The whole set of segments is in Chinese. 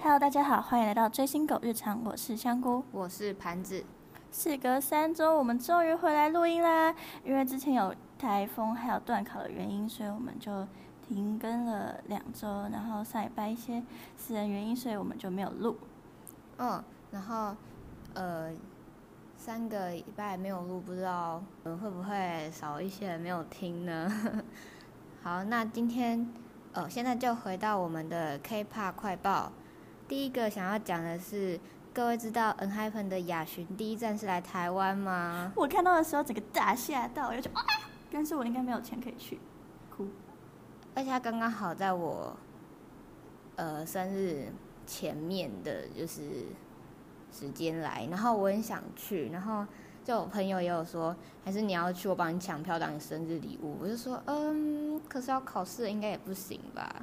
Hello，大家好，欢迎来到追星狗日常，我是香菇。我是盘子，事隔三周，我们终于回来录音啦！因为之前有台风还有断考的原因，所以我们就停更了两周。然后上礼拜一些私人原因，所以我们就没有录。嗯，然后呃，三个礼拜没有录，不知道呃会不会少一些人没有听呢？好，那今天呃，现在就回到我们的 K-pop 快报。第一个想要讲的是，各位知道 ENHYPEN 的亚巡第一站是来台湾吗？我看到的时候，整个大吓到，我就啊，但是我应该没有钱可以去，哭。而且他刚刚好在我呃生日前面的，就是时间来，然后我很想去，然后就我朋友也有说，还是你要去，我帮你抢票当你生日礼物。我就说，嗯，可是要考试，应该也不行吧？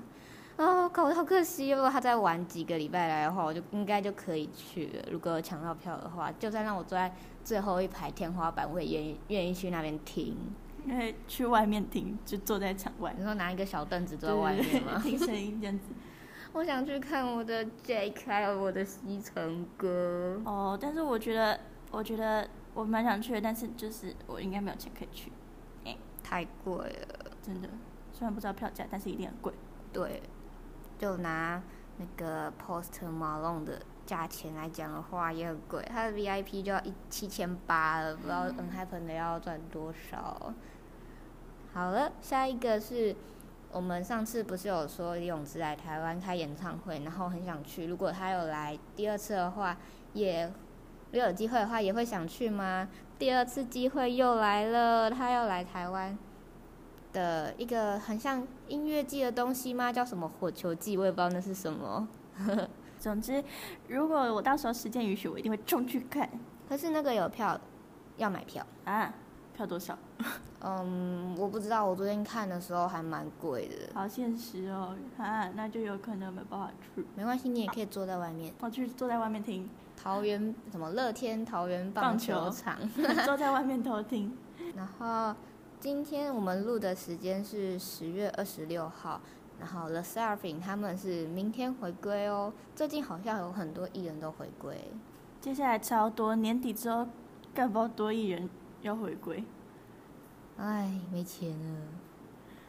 哦，考好可惜，如果他再晚几个礼拜来的话，我就应该就可以去了。如果有抢到票的话，就算让我坐在最后一排天花板，我也愿意愿意去那边听。因为去外面听，就坐在场外你，说拿一个小凳子坐在外面吗？听声音这样子。我想去看我的 Jake 还有我的西城哥。哦，但是我觉得，我觉得我蛮想去的，但是就是我应该没有钱可以去，太贵了，真的。虽然不知道票价，但是一定很贵。对，就拿那个 Post Malone 的价钱来讲的话，也很贵，他的 VIP 就要一七千八了，不知道 Enhypen 的要赚多少。好了，下一个是我们上次不是有说李永芝来台湾开演唱会，然后很想去，如果他有来第二次的话，也如果有机会的话，也会想去吗？第二次机会又来了，他要来台湾的一个很像音乐季的东西吗？叫什么火球季？我也不知道那是什么。总之，如果我到时候时间允许，我一定会冲去看可是那个有票，要买票。啊！票多少？嗯，我不知道，我昨天看的时候还蛮贵的。好现实哦！啊，那就有可能没办法去。没关系，你也可以坐在外面。我去坐在外面听，桃园什么乐天桃园棒球场。坐在外面偷听。然后今天我们录的时间是十月二十六号，然后 The Seraphim 他们是明天回归哦。最近好像有很多艺人都回归。接下来超多，年底之后，干不多艺人要回归。唉，没钱了。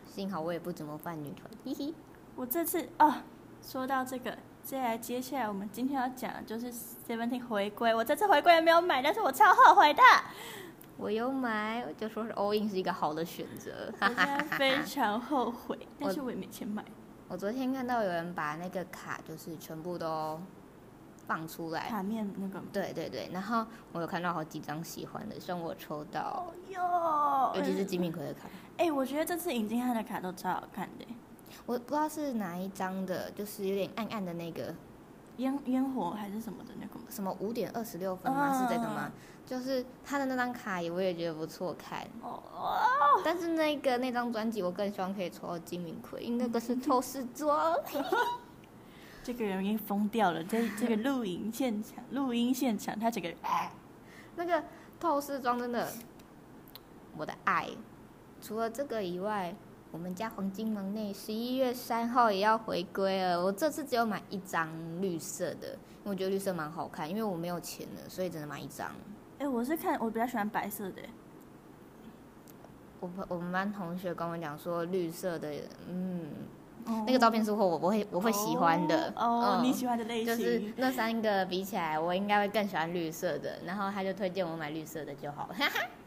幸好我也不怎么办女团，嘿嘿。我这次哦，说到这个，接下来接下来我们今天要讲的就是 Seventeen 回归。我这次回归也没有买，但是我超后悔的。我有买，我就说是 all in 是一个好的选择。我现在非常后悔，但是我也没钱买。我昨天看到有人把那个卡就是全部都放出来，卡面那个，对对对，然后我有看到好几张喜欢的，希望我抽到，哦哟，尤其是金敏奎的卡，哎、我觉得这次尹金汉的卡都超好看的，我不知道是哪一张的，就是有点暗暗的那个，烟烟火还是什么的那个吗？什么五点二十六分吗？是这个吗嗯？就是他的那张卡也我也觉得不错看，哦，但是那个那张专辑我更希望可以抽到金敏奎，因为那个是透视装。这个人已经疯掉了，在 这个录影现场，录音现场，他整个人那个透视装真的，我的爱。除了这个以外，我们家黄金门内十一月三号也要回归了。我这次只有买一张绿色的，因为我觉得绿色蛮好看，因为我没有钱了，所以只能买一张。哎、我是看我比较喜欢白色的，我朋我们班同学跟我讲说，绿色的，嗯，哦那个照片是我我会我会喜欢的。哦，你喜欢的类型，就是那三个比起来，我应该会更喜欢绿色的。然后他就推荐我买绿色的就好了。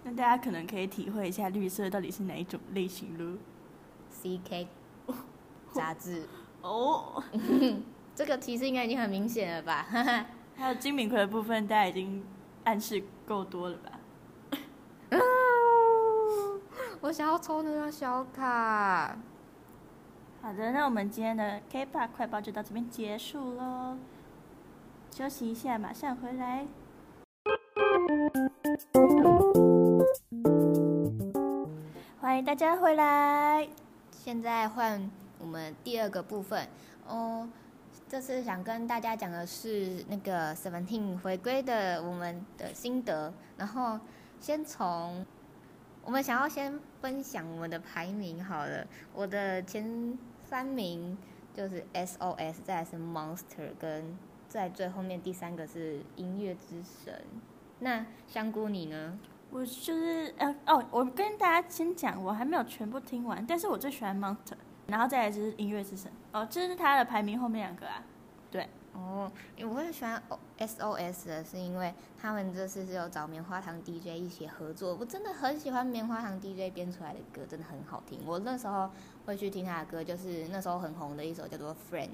那大家可能可以体会一下绿色到底是哪一种类型了。CK 杂志，哦，这个提示应该已经很明显了吧？还有金敏奎的部分，大家已经暗示够多了吧？我想要抽那张小卡。好的，那我们今天的 K-pop 快报就到这边结束喽，休息一下，马上回来。欢迎大家回来。现在换我们第二个部分哦。这次想跟大家讲的是那个 Seventeen 回归的我们的心得，然后先从我们想要先分享我们的排名好了，我的前三名就是 SOS，再是 Monster，跟在最后面第三个是音乐之神。那香菇你呢？我就是呃哦，我跟大家先讲，我还没有全部听完，但是我最喜欢 Monster，然后再来就是音乐之神。哦，这是他的排名后面两个啊。对，哦，我很喜欢 SOS 的是因为他们这次是有找棉花糖 DJ 一起合作，我真的很喜欢棉花糖 DJ 编出来的歌，真的很好听。我那时候会去听他的歌，就是那时候很红的一首叫做 Friends，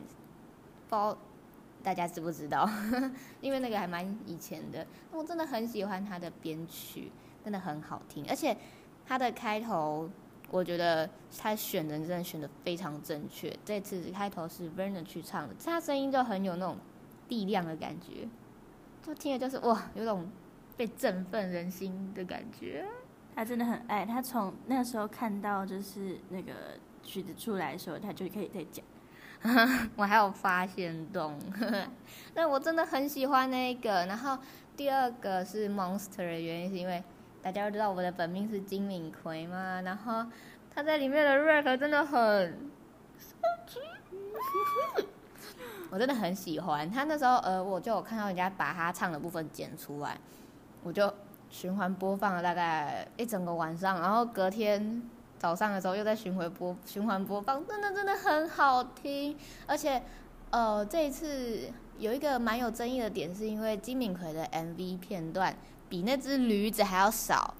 不知道大家知不知道？因为那个还蛮以前的，我真的很喜欢他的编曲，真的很好听，而且他的开头。我觉得他选人真的选的非常正确。这次开头是 Vernon 去唱的，他声音就很有那种力量的感觉，就听着就是哇，有种被振奋人心的感觉。他真的很爱，他从那个时候看到就是那个曲子出来的时候，他就可以在讲。我还有发现洞，但我真的很喜欢那个。然后第二个是 Monster 的原因是因为。大家都知道我的本命是金敏奎嘛，然后他在里面的 rap 真的很，我真的很喜欢他。那时候呃，我就有看到人家把他唱的部分剪出来，我就循环播放了大概一整个晚上，然后隔天早上的时候又在循回播循环播放，真的真的很好听。而且呃，这一次有一个蛮有争议的点，是因为金敏奎的 MV 片段。比那只驴子还要少，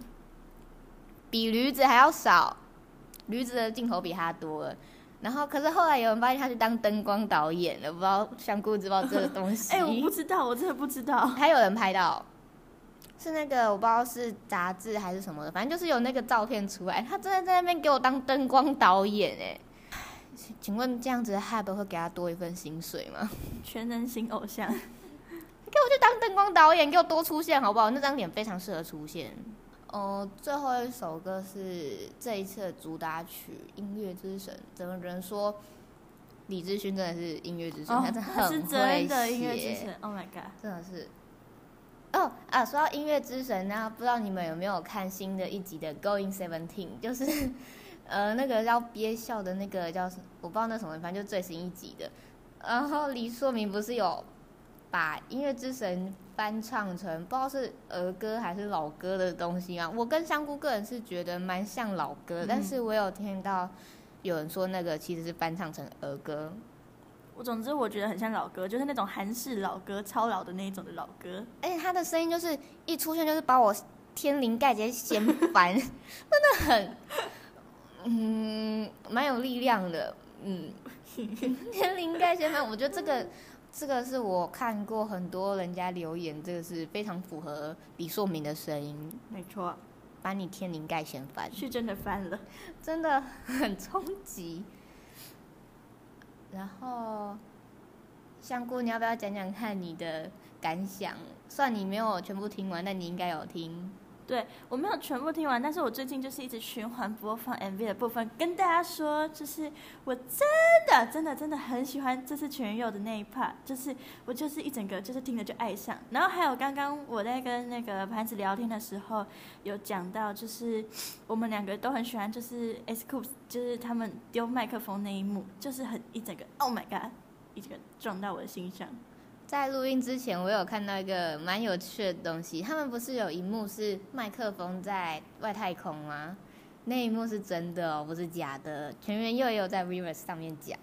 比驴子还要少，驴子的镜头比他多了。然后，可是后来有人发现他去当灯光导演了，不知道香菇知道这个东西？哎，我不知道，我真的不知道。还有人拍到，是那个我不知道是杂志还是什么的，反正就是有那个照片出来，他真的在那边给我当灯光导演哎。请问这样子的 h 都会给他多一份薪水吗？全能型偶像。给我去当灯光导演，给我多出现好不好？那张脸非常适合出现。哦，最后一首歌是这一次的主打曲《音乐之神》。怎么人说李志勋真的是音乐之神？他真的很会写。Oh my god！真的是。哦啊，说到音乐之神，呢不知道你们有没有看新的一集的《Going Seventeen》？就是呃，那个要憋笑的那个叫什？我不知道那什么，反正就最新一集的。然后李硕明不是有。把音乐之神翻唱成不知道是儿歌还是老歌的东西啊！我跟香菇个人是觉得蛮像老歌，但是我有听到有人说那个其实是翻唱成儿歌。我总之我觉得很像老歌，就是那种韩式老歌，超老的那一种的老歌。而且他的声音就是一出现就是把我天灵盖直接掀翻，真的很，嗯，蛮有力量的，嗯，天灵盖掀翻，我觉得这个。这个是我看过很多人家留言，这个是非常符合李硕明的声音。没错，把你天灵盖掀翻，是真的翻了，真的很冲击。然后，香菇，你要不要讲讲看你的感想？算你没有全部听完，但你应该有听。对我没有全部听完，但是我最近就是一直循环播放 MV 的部分，跟大家说，就是我真的真的真的很喜欢这次全佑的那一 part，就是我就是一整个就是听了就爱上。然后还有刚刚我在跟那个盘子聊天的时候，有讲到就是我们两个都很喜欢，就是 S Coops，就是他们丢麦克风那一幕，就是很一整个 Oh my God，一整个撞到我的心上。在录音之前，我有看到一个蛮有趣的东西。他们不是有一幕是麦克风在外太空吗？那一幕是真的哦，不是假的。全员又有在 Rivers 上面讲，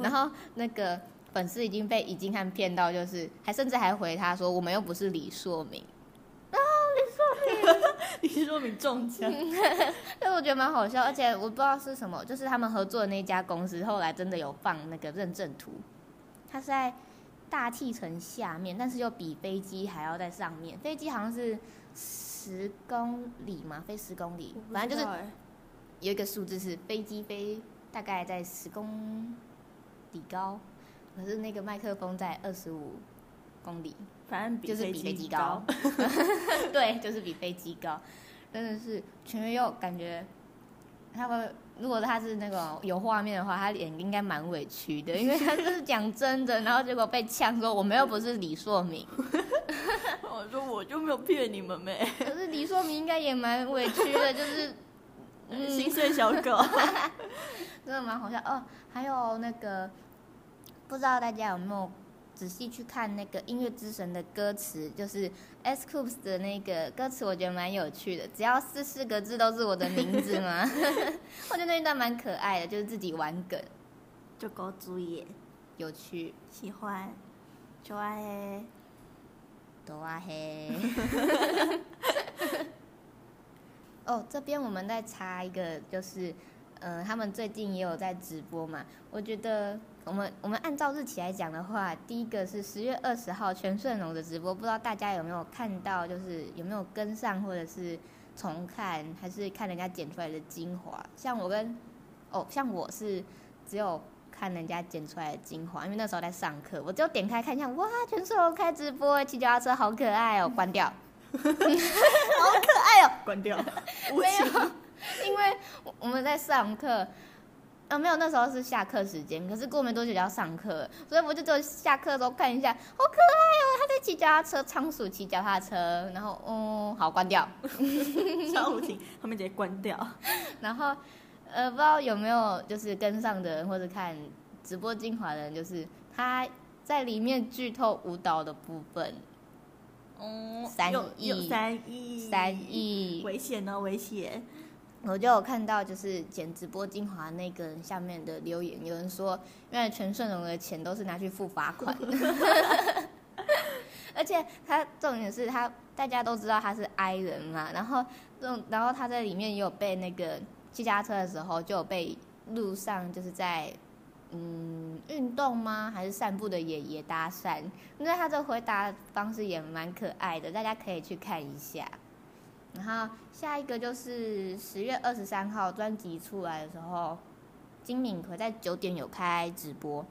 然后那个粉丝已经被已经看骗到，就是还甚至还回他说：“我们又不是李硕明。”啊，李硕明，李硕明中枪。但我觉得蛮好笑，而且我不知道是什么，就是他们合作的那家公司后来真的有放那个认证图，他是在。大气层下面，但是又比飞机还要在上面。飞机好像是十公里嘛，飞十公里，反正就是有一个数字是飞机飞大概在十公里高，可是那个麦克风在二十五公里，反正就是比飞机高。对，就是比飞机高，真的是全员又感觉他们如果他是那个有画面的话，他脸应该蛮委屈的，因为他就是讲真的，然后结果被呛说我们又不是李硕明，我说我就没有骗你们没，可是李硕明应该也蛮委屈的，就是嗯 心碎小狗。真的蛮好笑哦。还有那个，不知道大家有没有仔细去看那个音乐之神的歌词，就是 S Coops 的那个歌词，我觉得蛮有趣的。只要四四个字都是我的名字嘛，我觉得那一段蛮可爱的，就是自己玩梗，就狗主也有趣。喜欢，就爱哆啊嘿。哦，这边我们再插一个，就是，呃，他们最近也有在直播嘛。我觉得我们我们按照日期来讲的话，第一个是十月二十号全顺龙的直播，不知道大家有没有看到，就是有没有跟上，或者是重看，还是看人家剪出来的精华。像我跟哦，像我是只有看人家剪出来的精华，因为那时候在上课，我就点开看一下，哇，全顺龙开直播，骑脚踏车好可爱哦，关掉。好可爱哦关掉，没有，因为我我们在上课，呃，没有，那时候是下课时间，可是过没多久就要上课，所以我就只有下课的时候看一下，好可爱哦，他在骑脚踏车，仓鼠骑脚踏车，然后，嗯，好，关掉，超无情，后面直接关掉。然后，呃，不知道有没有就是跟上的人或者看直播精华的人，就是他在里面剧透舞蹈的部分，哦三有亿有三亿，三亿，危险哦，危险！我就有看到，就是剪直播精华那个人下面的留言，有人说，原来全顺荣的钱都是拿去付罚款，而且他重点是他大家都知道他是 I 人嘛，然后这种，然后他在里面也有被那个骑脚踏车的时候就有被路上就是在嗯运动吗？还是散步的爷爷搭讪，那他这回答方式也蛮可爱的，大家可以去看一下。然后下一个就是十月二十三号专辑出来的时候，金敏奎在九点有开直播，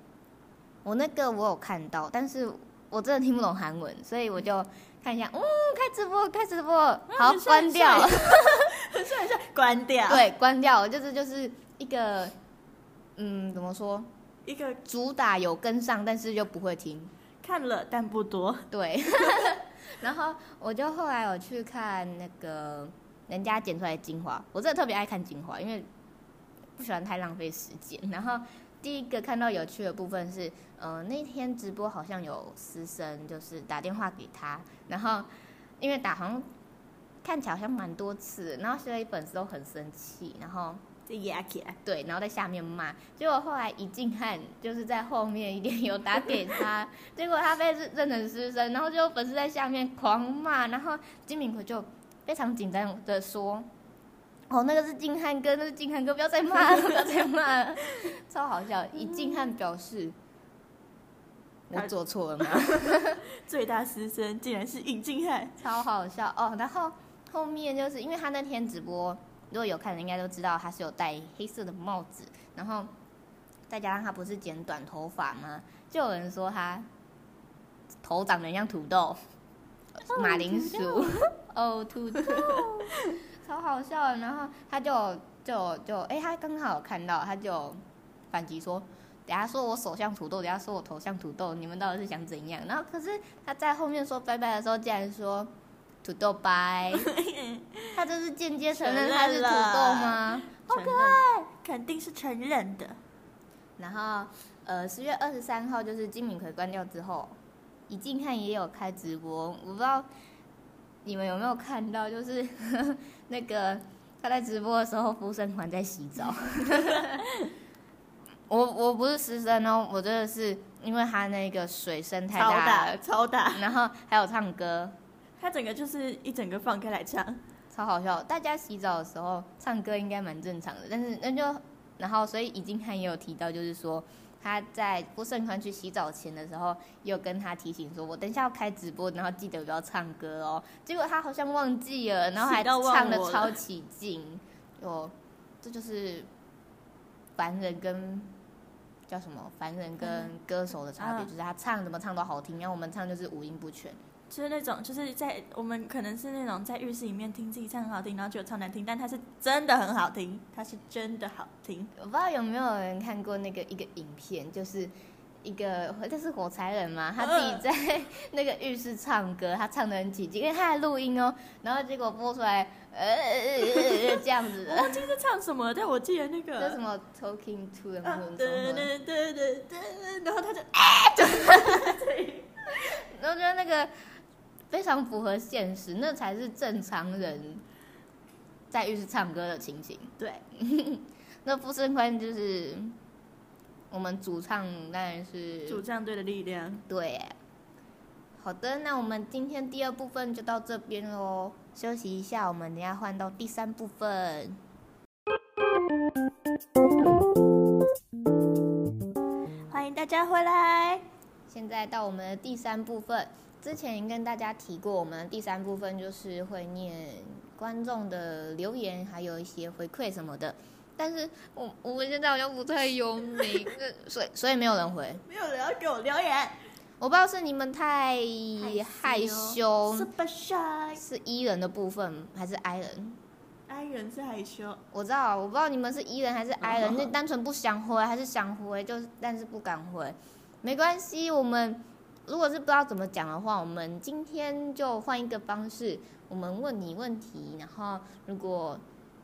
我那个我有看到，但是我真的听不懂韩文，所以我就看一下，嗯，开直播，开直播，好，关掉，很帅很帅，关掉。，对，关掉，就是就是一个，嗯，怎么说，一个主打有跟上，但是又不会听，看了但不多。对，然后我就后来有去看那个人家剪出来的精华，我真的特别爱看精华，因为不喜欢太浪费时间。然后第一个看到有趣的部分是，呃，那天直播好像有师生就是打电话给他，然后因为打好像看起来好像蛮多次，然后所以粉丝都很生气，然后压起来，对，然后在下面骂，结果后来一静汉就是在后面一点有打给他，结果他被认认成师生，然后就粉丝在下面狂骂，然后金敏奎就非常紧张的说：“哦，那个是静汉哥，那是静汉哥，不要再骂了，不要再骂了，超好笑。”一静汉表示：“我做错了吗？” 最大师生竟然是尹静汉，超好笑哦。然后后面就是因为他那天直播，如果有看的应该都知道他是有戴黑色的帽子，然后再加上他不是剪短头发吗？就有人说他头长得像土豆、马铃薯，哦，土豆，超好笑的。然后他就就就哎、他刚好有看到，他就反击说。等下说我手像土豆，等下说我头像土豆，你们到底是想怎样？然后可是他在后面说拜拜的时候，竟然说土豆拜，他这是间接承认他是土豆吗？好可爱，肯定是承认的。然后呃，十月二十三号就是金敏奎关掉之后，已经看也有开直播，我不知道你们有没有看到，就是 那个他在直播的时候，福生环在洗澡。我我不是师生哦，我真的是因为他那个水声太超大大了，超大，然后还有唱歌，他整个就是一整个放开来唱，超好笑。大家洗澡的时候唱歌应该蛮正常的，但是那就然后所以已经看也有提到，就是说他在不盛宽去洗澡前的时候，也有跟他提醒说，我等一下要开直播，然后记得不要唱歌哦。结果他好像忘记了，然后还唱的超起劲。哦，这就是凡人跟。叫什么？凡人跟歌手的差别、嗯就是他唱怎么唱都好听，然后我们唱就是五音不全。就是那种就是在我们可能是那种在浴室里面听自己唱很好听，然后觉得超难听，但它是真的很好听，它是真的好听。我不知道有没有人看过那个一个影片，就是一个这是火柴人嘛，他自己在 那个浴室唱歌，他唱的很起劲，因为他在录音哦，然后结果播出来，呃，这样子的。我忘记是唱什么，但我记得那个叫什么 Talking to the 啊 Moon，对对对对对，然后他就然后觉得那个非常符合现实，那才是正常人在浴室唱歌的情形。对，那傅盛宽就是我们主唱，当然是主唱队的力量。对。好的，那我们今天第二部分就到这边喽，休息一下，我们等下换到第三部分。欢迎大家回来。现在到我们的第三部分，之前已经跟大家提过，我们第三部分就是会念观众的留言，还有一些回馈什么的。但是我我们现在好像不太有名，呃所以所以没有人回。没有人要给我留言，我不知道是你们太害羞。是 E 人的部分还是 I 人？I 人是害羞，我知道，我不知道你们是 E 人还是 I 人，哦那单纯不想回还是想回，就是但是不敢回，没关系。我们如果是不知道怎么讲的话，我们今天就换一个方式，我们问你问题，然后如果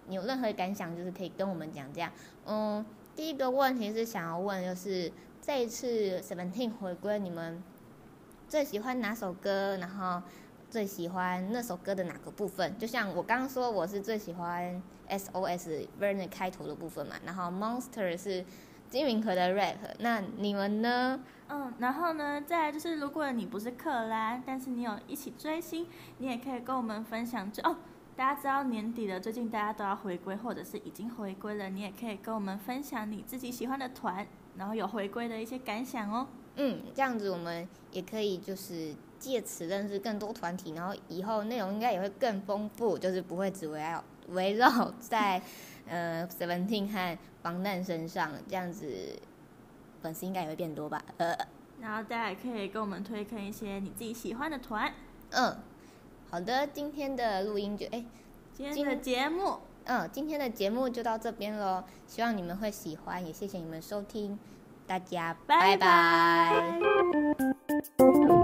你有任何感想，就是可以跟我们讲这样。嗯，第一个问题是想要问，就是这一次 Seventeen 回归，你们最喜欢哪首歌？然后最喜欢那首歌的哪个部分？就像我刚刚说，我是最喜欢 SOS Vernon 开头的部分嘛，然后 Monster 是金敏和的 rap，那你们呢？嗯，然后呢，再来就是，如果你不是克拉，但是你有一起追星，你也可以跟我们分享。就哦，大家知道年底了，最近大家都要回归，或者是已经回归了，你也可以跟我们分享你自己喜欢的团，然后有回归的一些感想哦。嗯，这样子我们也可以就是借此认识更多团体，然后以后内容应该也会更丰富，就是不会只围绕围绕在呃 Seventeen 和防弹身上，这样子粉丝应该也会变多吧？呃，然后大家也可以跟我们推荐一些你自己喜欢的团。嗯，好的，今天的录音就哎。今天的节目，嗯，今天的节目就到这边喽，希望你们会喜欢，也谢谢你们收听，大家拜拜拜拜